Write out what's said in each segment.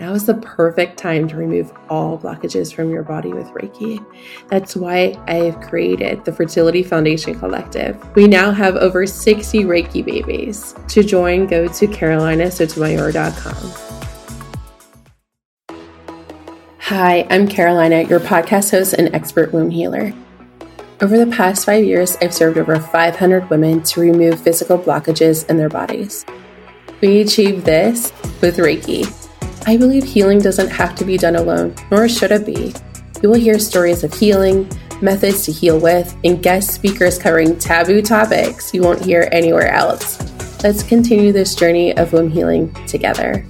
Now is the perfect time to remove all blockages from your body with Reiki. That's why I have created the Fertility Foundation Collective. We now have over 60 Reiki babies. To join, go to carolinasotomayor.com. Hi, I'm Carolina, your podcast host and expert womb healer. Over the past five years, I've served over 500 women to remove physical blockages in their bodies. We achieve this with Reiki I believe healing doesn't have to be done alone, nor should it be. You will hear stories of healing, methods to heal with, and guest speakers covering taboo topics you won't hear anywhere else. Let's continue this journey of womb healing together.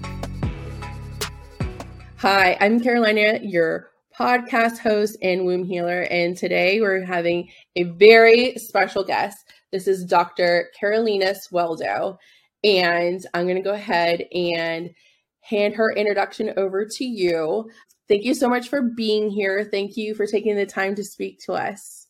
Hi, I'm Carolina, your podcast host and womb healer, and today we're having a very special guest. This is Dr. Carolina Sueldo, and I'm going to go ahead and hand her introduction over to you. Thank you so much for being here. Thank you for taking the time to speak to us.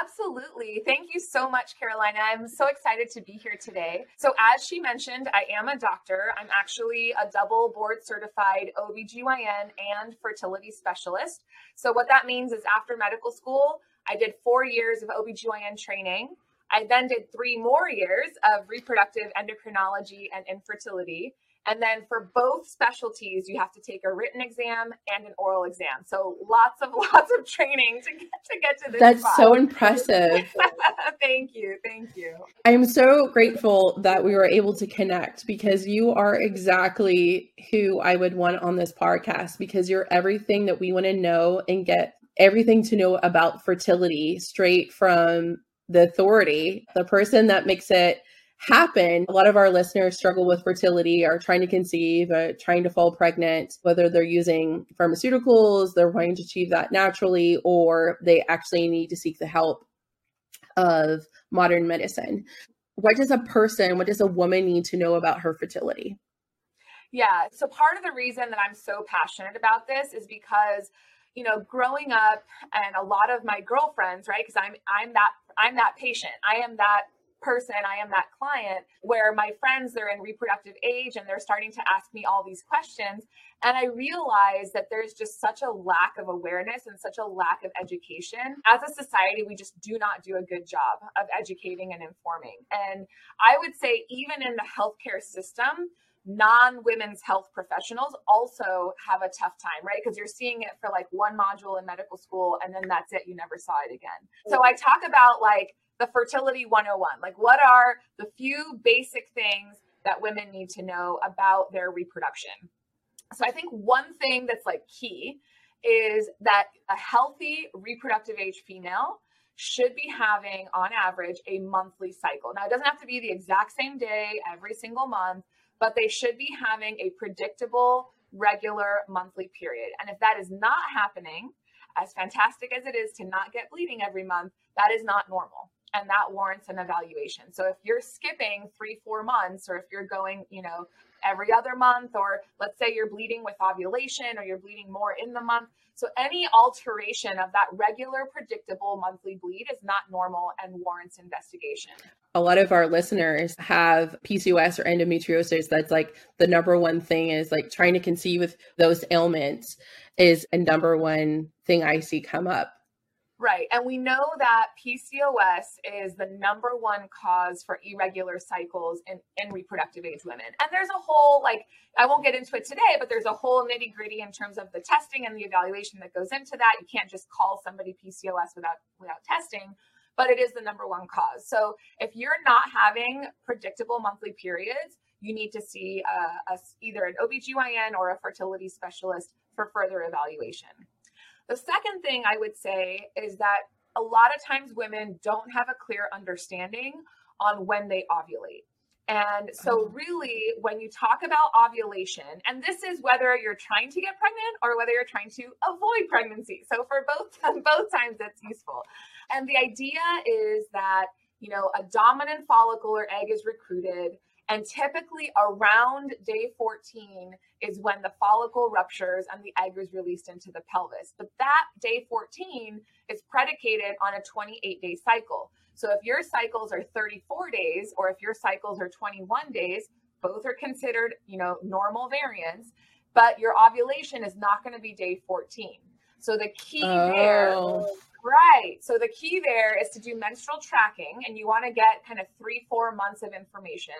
Absolutely. Thank you so much, Carolina. I'm so excited to be here today. So, as she mentioned, I am a doctor. I'm actually a double board certified OBGYN and fertility specialist. So, what that means is after medical school, I did four years of OBGYN training. I then did three more years of reproductive endocrinology and infertility. And then for both specialties, you have to take a written exam and an oral exam. So lots of lots of training to get to get to this. That's spot. so impressive. thank you. Thank you. I'm so grateful that we were able to connect because you are exactly who I would want on this podcast because you're everything that we want to know and get everything to know about fertility straight from the authority, the person that makes it happen. A lot of our listeners struggle with fertility, are trying to conceive, uh, trying to fall pregnant, whether they're using pharmaceuticals, they're wanting to achieve that naturally, or they actually need to seek the help of modern medicine. What does a person, what does a woman need to know about her fertility? Yeah. So part of the reason that I'm so passionate about this is because you know growing up and a lot of my girlfriends right because i'm i'm that i'm that patient i am that person, I am that client where my friends, they're in reproductive age and they're starting to ask me all these questions. And I realize that there's just such a lack of awareness and such a lack of education. As a society, we just do not do a good job of educating and informing. And I would say, even in the healthcare system, non women's health professionals also have a tough time, right? Because you're seeing it for like one module in medical school and then that's it. You never saw it again. So I talk about like the fertility 101. Like, what are the few basic things that women need to know about their reproduction? So, I think one thing that's like key is that a healthy reproductive age female should be having, on average, a monthly cycle. Now, it doesn't have to be the exact same day every single month, but they should be having a predictable, regular monthly period. And if that is not happening, as fantastic as it is to not get bleeding every month, that is not normal and that warrants an evaluation. So if you're skipping three, four months, or if you're going, you know, every other month, or let's say you're bleeding with ovulation or you're bleeding more in the month. So any alteration of that regular, predictable monthly bleed is not normal and warrants investigation. A lot of our listeners have PCOS or endometriosis. That's like the number one thing is like trying to conceive with those ailments is a number one thing I see come up Right. And we know that PCOS is the number one cause for irregular cycles in, in reproductive age women. And there's a whole, like, I won't get into it today, but there's a whole nitty gritty in terms of the testing and the evaluation that goes into that. You can't just call somebody PCOS without without testing, but it is the number one cause. So if you're not having predictable monthly periods, you need to see uh, a, either an OBGYN or a fertility specialist for further evaluation. The second thing I would say is that a lot of times women don't have a clear understanding on when they ovulate. And so, oh. really, when you talk about ovulation, and this is whether you're trying to get pregnant or whether you're trying to avoid pregnancy. So, for both both times, it's useful. And the idea is that you know a dominant follicle or egg is recruited. And typically around day 14 is when the follicle ruptures and the egg is released into the pelvis. But that day 14 is predicated on a 28 day cycle. So if your cycles are 34 days or if your cycles are 21 days, both are considered, you know, normal variants. but your ovulation is not going to be day 14. So the key oh. there, right? So the key there is to do menstrual tracking, and you want to get kind of three, four months of information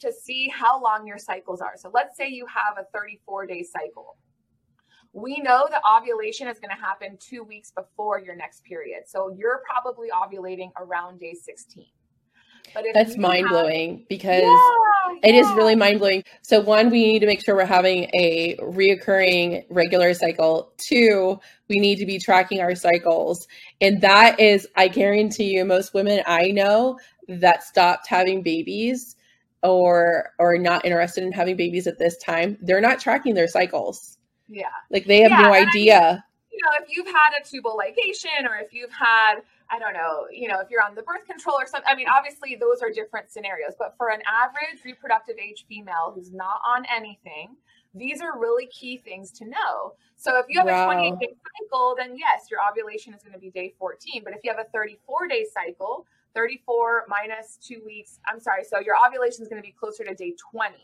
to see how long your cycles are. So let's say you have a 34 day cycle. We know that ovulation is going to happen two weeks before your next period. So you're probably ovulating around day 16. But that's mind blowing because yeah, it yeah. is really mind blowing. So one, we need to make sure we're having a reoccurring regular cycle. Two, we need to be tracking our cycles. And that is, I guarantee you, most women I know that stopped having babies or or not interested in having babies at this time, they're not tracking their cycles. Yeah. Like they have yeah, no idea. I mean, you know, if you've had a tubal ligation or if you've had I don't know, you know, if you're on the birth control or something. I mean, obviously those are different scenarios, but for an average reproductive age female who's not on anything, these are really key things to know. So if you have wow. a 28 day cycle, then yes, your ovulation is going to be day 14. But if you have a 34 day cycle, 34 minus two weeks, I'm sorry, so your ovulation is going to be closer to day 20.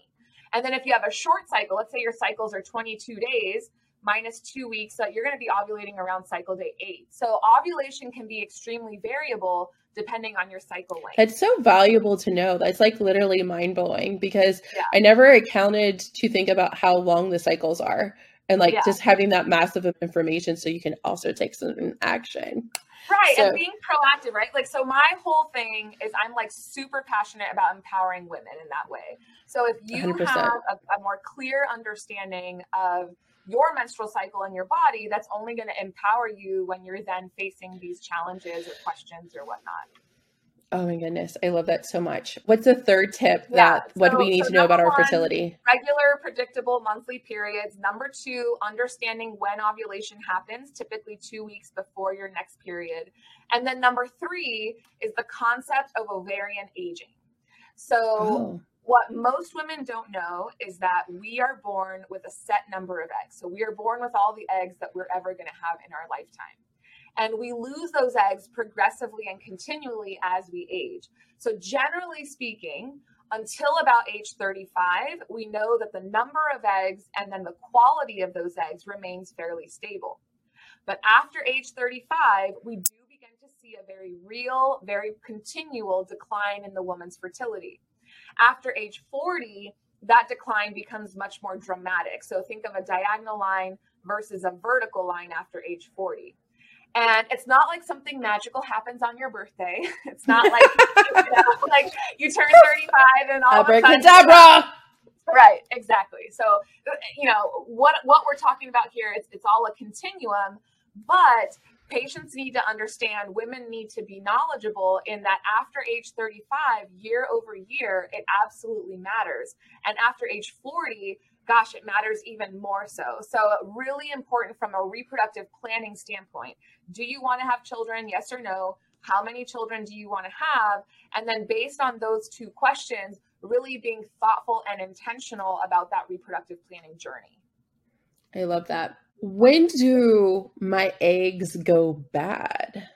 And then if you have a short cycle, let's say your cycles are 22 days, minus two weeks that you're going to be ovulating around cycle day eight. So ovulation can be extremely variable depending on your cycle length. It's so valuable to know. That's like literally mind blowing because yeah. I never accounted to think about how long the cycles are and like yeah. just having that massive of information so you can also take some action. Right. So, and being proactive, right? Like, so my whole thing is I'm like super passionate about empowering women in that way. So if you 100%. have a, a more clear understanding of your menstrual cycle and your body, that's only going to empower you when you're then facing these challenges or questions or whatnot. Oh my goodness, I love that so much. What's the third tip that yeah, what do we need so to know about our fertility? Regular, predictable monthly periods. Number two, understanding when ovulation happens, typically two weeks before your next period. And then number three is the concept of ovarian aging. So oh. What most women don't know is that we are born with a set number of eggs. So we are born with all the eggs that we're ever going to have in our lifetime. And we lose those eggs progressively and continually as we age. So, generally speaking, until about age 35, we know that the number of eggs and then the quality of those eggs remains fairly stable. But after age 35, we do begin to see a very real, very continual decline in the woman's fertility. After age 40, that decline becomes much more dramatic. So think of a diagonal line versus a vertical line after age 40. And it's not like something magical happens on your birthday. It's not like you know, like you turn 35 and all Abracadabra. of a sudden, right, exactly. So uh, you know what what we're talking about here. It's it's all a continuum, but patients need to understand women need to be knowledgeable in that after age 35 year over year it absolutely matters and after age 40 gosh it matters even more so so really important from a reproductive planning standpoint do you want to have children yes or no how many children do you want to have and then based on those two questions really being thoughtful and intentional about that reproductive planning journey i love that when do my eggs go bad?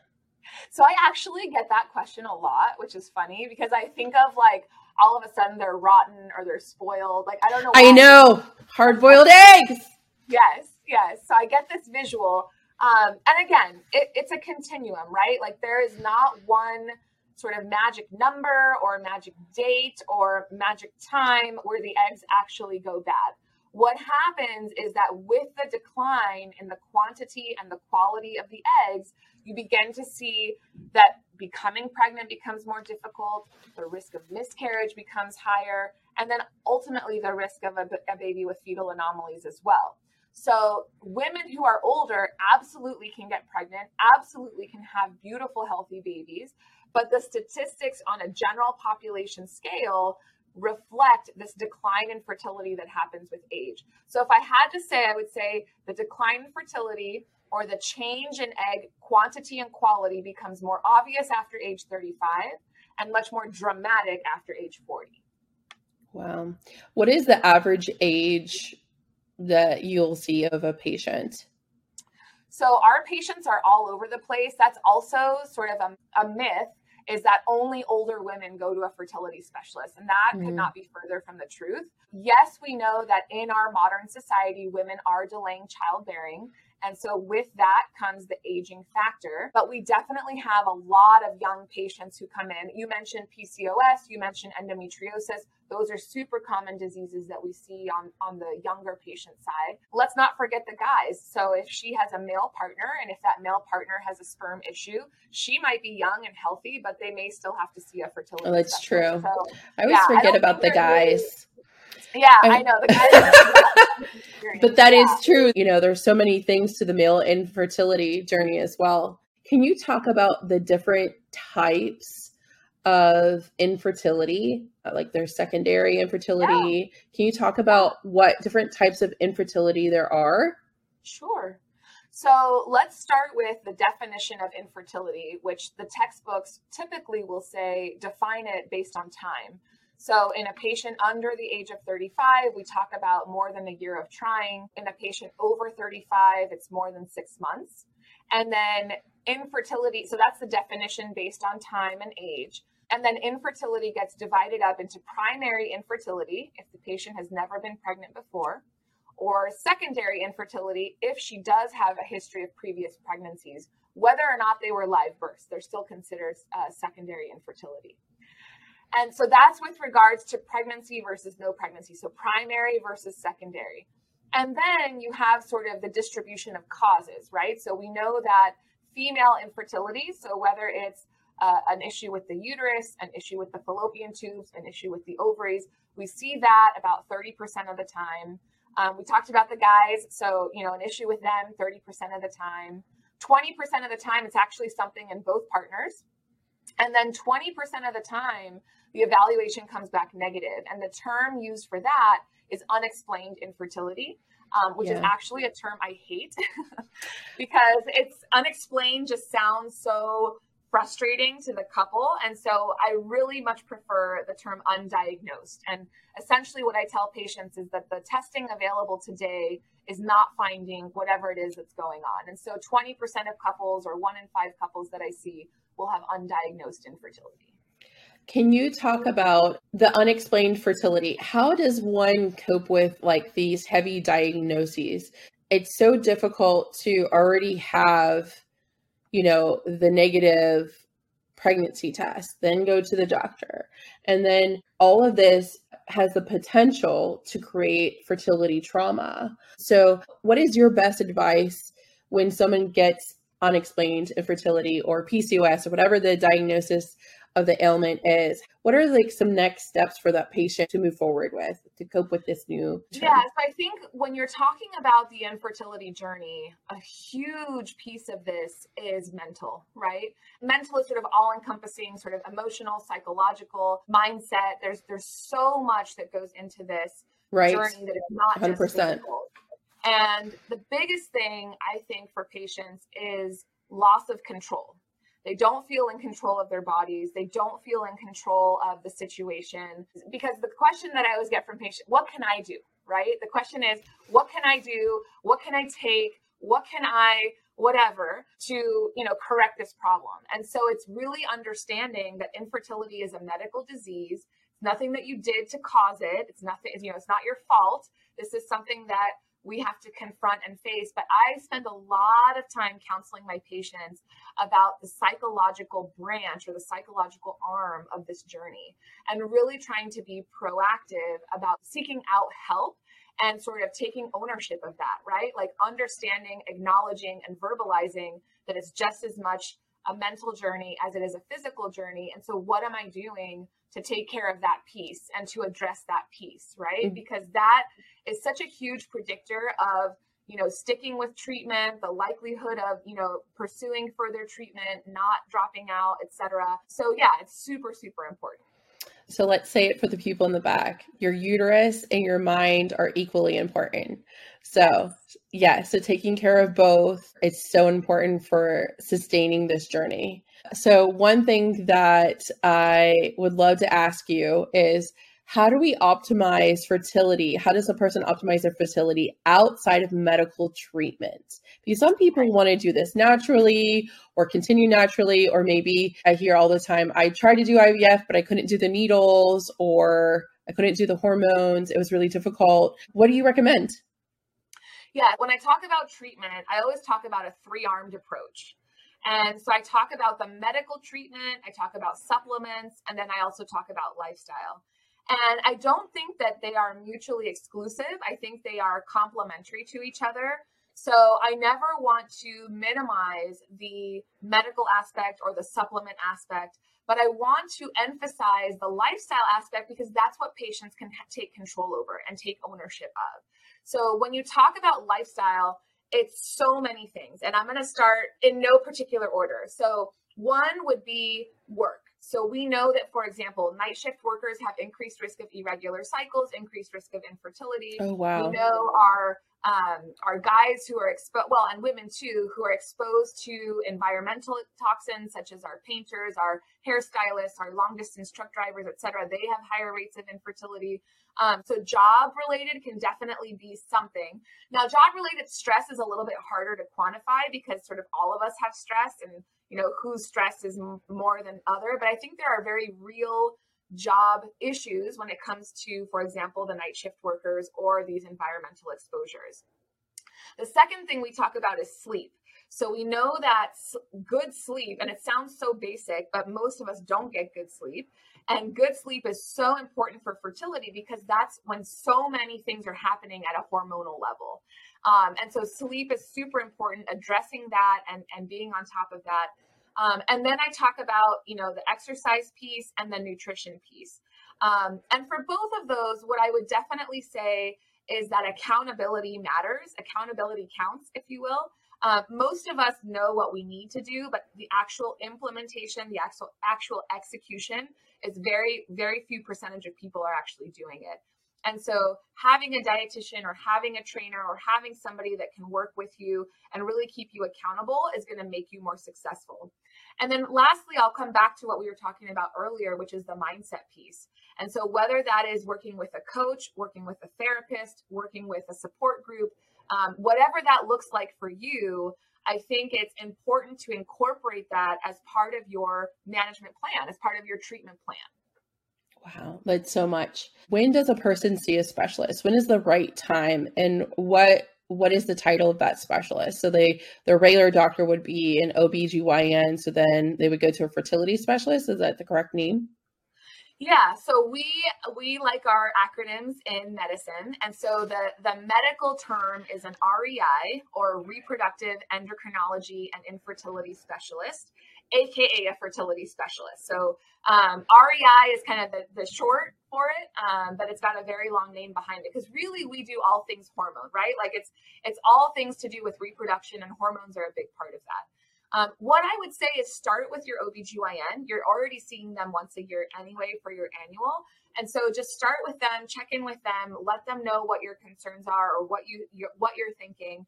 So I actually get that question a lot, which is funny because I think of like all of a sudden they're rotten or they're spoiled. Like I don't know. I know hard boiled eggs. Yes, yes. So I get this visual. Um, and again, it, it's a continuum, right? Like there is not one sort of magic number or magic date or magic time where the eggs actually go bad what happens is that with the decline in the quantity and the quality of the eggs, you begin to see that becoming pregnant becomes more difficult, the risk of miscarriage becomes higher, and then ultimately the risk of a, a baby with fetal anomalies as well. So, women who are older absolutely can get pregnant, absolutely can have beautiful, healthy babies. But the statistics on a general population scale reflect this decline in fertility that happens with age. So if I had to say, I would say the decline in fertility or the change in egg quantity and quality becomes more obvious after age 35 and much more dramatic after age 40. Wow. What is the average age that you'll see of a patient? So our patients are all over the place. That's also sort of a, a myth is that only older women go to a fertility specialist. And that mm-hmm. could not be further from the truth. Yes, we know that in our modern society, women are delaying childbearing. And so with that comes the aging factor. But we definitely have a lot of young patients who come in. You mentioned PCOS, you mentioned endometriosis. Those are super common diseases that we see on, on the younger patient side. Let's not forget the guys. So if she has a male partner and if that male partner has a sperm issue, she might be young and healthy, but they may still have to see a fertility. Oh, that's true. So, I always yeah, forget I about the guys. Really, yeah, I, I know. The but that yeah. is true. You know, there's so many things to the male infertility journey as well. Can you talk about the different types of infertility? Uh, like there's secondary infertility. Yeah. Can you talk about what different types of infertility there are? Sure. So let's start with the definition of infertility, which the textbooks typically will say define it based on time. So, in a patient under the age of 35, we talk about more than a year of trying. In a patient over 35, it's more than six months. And then infertility, so that's the definition based on time and age. And then infertility gets divided up into primary infertility if the patient has never been pregnant before, or secondary infertility if she does have a history of previous pregnancies. Whether or not they were live births, they're still considered uh, secondary infertility. And so that's with regards to pregnancy versus no pregnancy. So primary versus secondary. And then you have sort of the distribution of causes, right? So we know that female infertility, so whether it's uh, an issue with the uterus, an issue with the fallopian tubes, an issue with the ovaries, we see that about 30% of the time. Um, we talked about the guys, so you know, an issue with them 30% of the time. 20% of the time, it's actually something in both partners. And then 20% of the time, the evaluation comes back negative. And the term used for that is unexplained infertility, um, which yeah. is actually a term I hate because it's unexplained just sounds so frustrating to the couple. And so I really much prefer the term undiagnosed. And essentially, what I tell patients is that the testing available today is not finding whatever it is that's going on. And so 20% of couples or one in five couples that I see will have undiagnosed infertility. Can you talk about the unexplained fertility? How does one cope with like these heavy diagnoses? It's so difficult to already have, you know, the negative pregnancy test, then go to the doctor. And then all of this has the potential to create fertility trauma. So, what is your best advice when someone gets unexplained infertility or PCOS or whatever the diagnosis of the ailment is what are like some next steps for that patient to move forward with to cope with this new trend? so i think when you're talking about the infertility journey a huge piece of this is mental right mental is sort of all encompassing sort of emotional psychological mindset there's there's so much that goes into this right. journey that is not 100%. just physical. and the biggest thing i think for patients is loss of control they don't feel in control of their bodies. They don't feel in control of the situation. Because the question that I always get from patients, what can I do? Right? The question is, what can I do? What can I take? What can I whatever to you know correct this problem and so it's really understanding that infertility is a medical disease it's nothing that you did to cause it it's nothing you know it's not your fault this is something that we have to confront and face. But I spend a lot of time counseling my patients about the psychological branch or the psychological arm of this journey and really trying to be proactive about seeking out help and sort of taking ownership of that, right? Like understanding, acknowledging, and verbalizing that it's just as much a mental journey as it is a physical journey. And so, what am I doing to take care of that piece and to address that piece, right? Mm-hmm. Because that is such a huge predictor of you know sticking with treatment the likelihood of you know pursuing further treatment not dropping out etc so yeah it's super super important. So let's say it for the people in the back. Your uterus and your mind are equally important. So yeah so taking care of both it's so important for sustaining this journey so one thing that i would love to ask you is how do we optimize fertility? How does a person optimize their fertility outside of medical treatment? Because some people want to do this naturally or continue naturally, or maybe I hear all the time, I tried to do IVF, but I couldn't do the needles or I couldn't do the hormones. It was really difficult. What do you recommend? Yeah, when I talk about treatment, I always talk about a three armed approach. And so I talk about the medical treatment, I talk about supplements, and then I also talk about lifestyle. And I don't think that they are mutually exclusive. I think they are complementary to each other. So I never want to minimize the medical aspect or the supplement aspect, but I want to emphasize the lifestyle aspect because that's what patients can take control over and take ownership of. So when you talk about lifestyle, it's so many things. And I'm going to start in no particular order. So one would be work. So we know that, for example, night shift workers have increased risk of irregular cycles, increased risk of infertility. Oh wow! We know our um, our guys who are exposed, well, and women too, who are exposed to environmental toxins such as our painters, our hairstylists, our long distance truck drivers, etc. They have higher rates of infertility. Um, so job related can definitely be something. Now, job related stress is a little bit harder to quantify because sort of all of us have stress and you know whose stress is more than other. But I think there are very real job issues when it comes to, for example, the night shift workers or these environmental exposures. The second thing we talk about is sleep. So we know that good sleep, and it sounds so basic, but most of us don't get good sleep. And good sleep is so important for fertility because that's when so many things are happening at a hormonal level. Um, and so sleep is super important, addressing that and, and being on top of that. Um, and then I talk about, you know, the exercise piece and the nutrition piece. Um, and for both of those, what I would definitely say is that accountability matters. Accountability counts, if you will. Uh, most of us know what we need to do, but the actual implementation, the actual actual execution is very, very few percentage of people are actually doing it. And so having a dietitian or having a trainer or having somebody that can work with you and really keep you accountable is going to make you more successful. And then lastly, I'll come back to what we were talking about earlier, which is the mindset piece. And so whether that is working with a coach, working with a therapist, working with a support group, um, whatever that looks like for you, I think it's important to incorporate that as part of your management plan, as part of your treatment plan. Wow, that's so much. When does a person see a specialist? When is the right time? And what what is the title of that specialist? So they their regular doctor would be an OBGYN, so then they would go to a fertility specialist. Is that the correct name? Yeah, so we we like our acronyms in medicine, and so the the medical term is an REI or reproductive endocrinology and infertility specialist, aka a fertility specialist. So um, REI is kind of the, the short for it, um, but it's got a very long name behind it because really we do all things hormone, right? Like it's it's all things to do with reproduction, and hormones are a big part of that. Um, what I would say is start with your OBGYN. You're already seeing them once a year anyway for your annual. And so just start with them, check in with them, let them know what your concerns are or what you what you're thinking.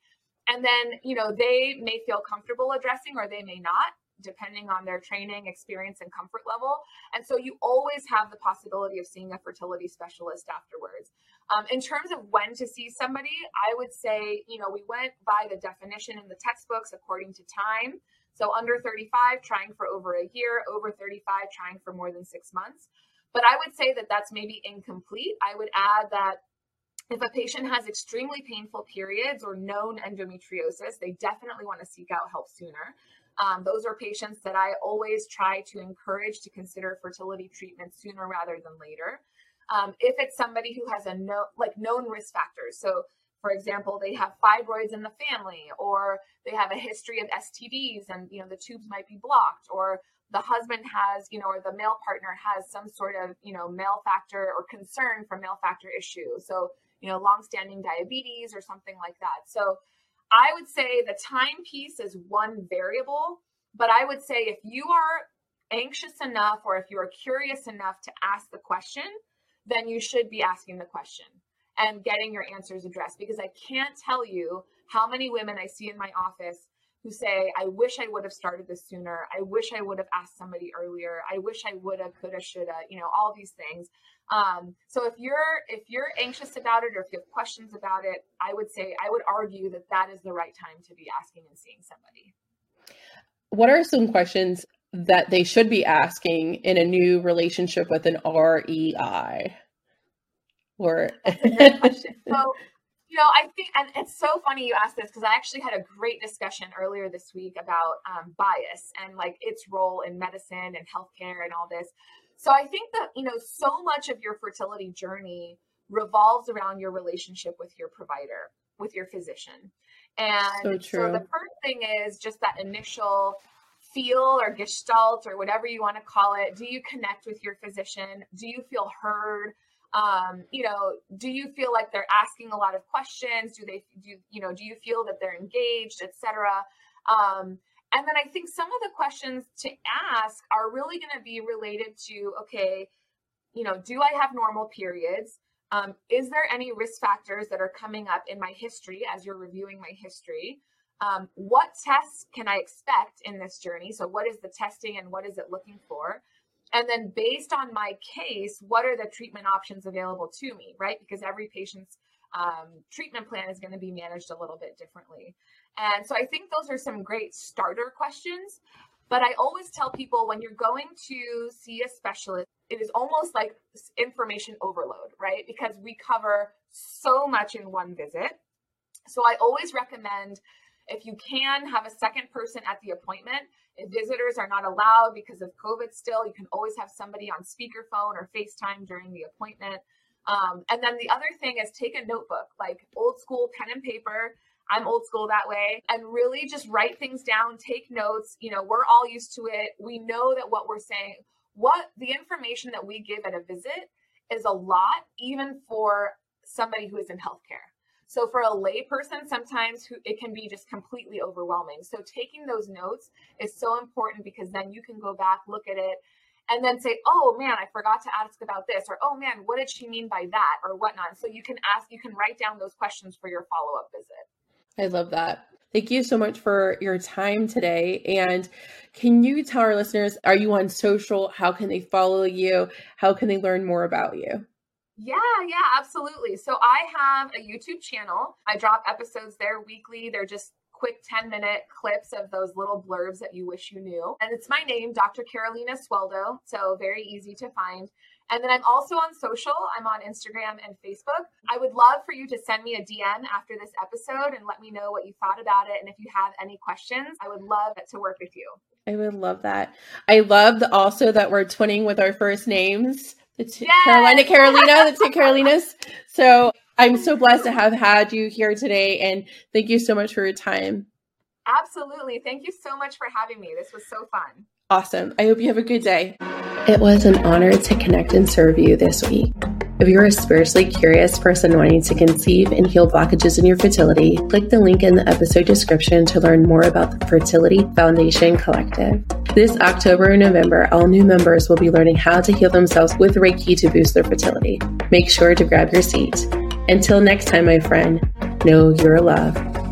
And then, you know, they may feel comfortable addressing or they may not depending on their training, experience, and comfort level. And so you always have the possibility of seeing a fertility specialist afterwards. Um, in terms of when to see somebody, I would say, you know, we went by the definition in the textbooks according to time. So under 35, trying for over a year, over 35, trying for more than six months. But I would say that that's maybe incomplete. I would add that if a patient has extremely painful periods or known endometriosis, they definitely want to seek out help sooner. Um, those are patients that I always try to encourage to consider fertility treatment sooner rather than later. Um, if it's somebody who has a no, like known risk factors, so for example, they have fibroids in the family, or they have a history of STDs, and you know the tubes might be blocked, or the husband has, you know, or the male partner has some sort of, you know, male factor or concern for male factor issue. So, you know, longstanding diabetes or something like that. So, I would say the time piece is one variable, but I would say if you are anxious enough or if you are curious enough to ask the question, then you should be asking the question and getting your answers addressed because I can't tell you how many women I see in my office who say, I wish I would have started this sooner. I wish I would have asked somebody earlier. I wish I would have, could have, should have, you know, all these things. Um, so if you're if you're anxious about it or if you have questions about it, I would say I would argue that that is the right time to be asking and seeing somebody. What are some questions that they should be asking in a new relationship with an REI? Or That's a great question. So you know, I think, and it's so funny you asked this because I actually had a great discussion earlier this week about um, bias and like its role in medicine and healthcare and all this. So I think that, you know, so much of your fertility journey revolves around your relationship with your provider, with your physician. And so, so the first thing is just that initial feel or gestalt or whatever you want to call it. Do you connect with your physician? Do you feel heard? um, you know do you feel like they're asking a lot of questions do they do you know do you feel that they're engaged etc um, and then i think some of the questions to ask are really going to be related to okay you know do i have normal periods um, is there any risk factors that are coming up in my history as you're reviewing my history um, what tests can i expect in this journey? So what is the testing and what is it looking for? And then based on my case what are the treatment options available to me right? Because every patient's um, treatment plan is going to be managed a little bit differently. And so i think those are some great starter questions. But i always tell people when you're going to see a specialist it is almost like information overload right? Because we cover so much in one visit. So i always recommend if you can have a second person at the appointment if visitors are not allowed because of COVID still, you can always have somebody on speakerphone or FaceTime during the appointment. Um, and then the other thing is take a notebook, like old school pen and paper. I'm old school that way, and really just write things down, take notes. You know, we're all used to it. We know that what we're saying, what the information that we give at a visit is a lot, even for somebody who is in healthcare. So for a layperson, sometimes it can be just completely overwhelming. So taking those notes is so important because then you can go back, look at it, and then say, oh man, I forgot to ask about this, or oh man, what did she mean by that, or whatnot. So you can ask, you can write down those questions for your follow up visit. I love that. Thank you so much for your time today. And can you tell our listeners, are you on social? How can they follow you? How can they learn more about you? Yeah, yeah, absolutely. So I have a YouTube channel. I drop episodes there weekly. They're just quick 10 minute clips of those little blurbs that you wish you knew. And it's my name, Dr. Carolina Sueldo. So very easy to find. And then I'm also on social. I'm on Instagram and Facebook. I would love for you to send me a DM after this episode and let me know what you thought about it. And if you have any questions, I would love to work with you. I would love that. I love also that we're twinning with our first names the two, yes! Carolina Carolina, the two Carolinas. So I'm so blessed to have had you here today, and thank you so much for your time. Absolutely. Thank you so much for having me. This was so fun. Awesome. I hope you have a good day. It was an honor to connect and serve you this week. If you're a spiritually curious person wanting to conceive and heal blockages in your fertility, click the link in the episode description to learn more about the Fertility Foundation Collective. This October and November, all new members will be learning how to heal themselves with Reiki to boost their fertility. Make sure to grab your seat. Until next time, my friend, know your love.